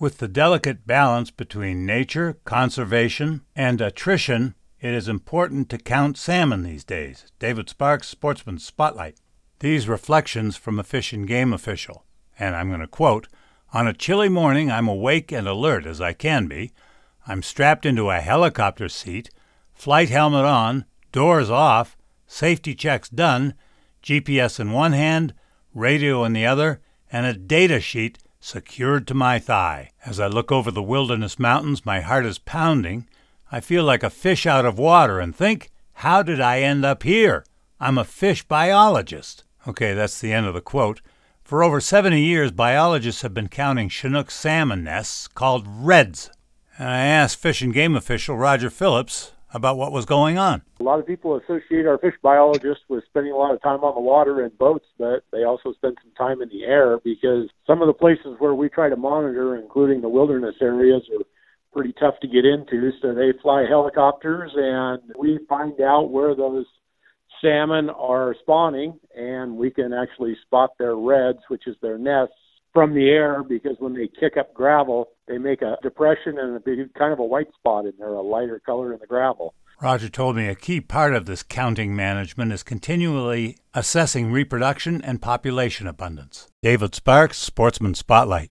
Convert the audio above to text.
With the delicate balance between nature, conservation, and attrition, it is important to count salmon these days. David Sparks, Sportsman Spotlight. These reflections from a fish and game official, and I'm going to quote On a chilly morning, I'm awake and alert as I can be. I'm strapped into a helicopter seat, flight helmet on, doors off, safety checks done, GPS in one hand, radio in the other, and a data sheet secured to my thigh. As I look over the wilderness mountains, my heart is pounding. I feel like a fish out of water and think, how did I end up here? I'm a fish biologist. Okay, that's the end of the quote. For over 70 years, biologists have been counting Chinook salmon nests called redds. And I asked Fish and Game official Roger Phillips about what was going on. A lot of people associate our fish biologists with spending a lot of time on the water in boats, but they also spend some time in the air because some of the places where we try to monitor, including the wilderness areas, are pretty tough to get into. So they fly helicopters and we find out where those salmon are spawning and we can actually spot their redds, which is their nests from the air because when they kick up gravel, they make a depression and a big, kind of a white spot in there, a lighter color in the gravel. Roger told me a key part of this counting management is continually assessing reproduction and population abundance. David Sparks, Sportsman Spotlight.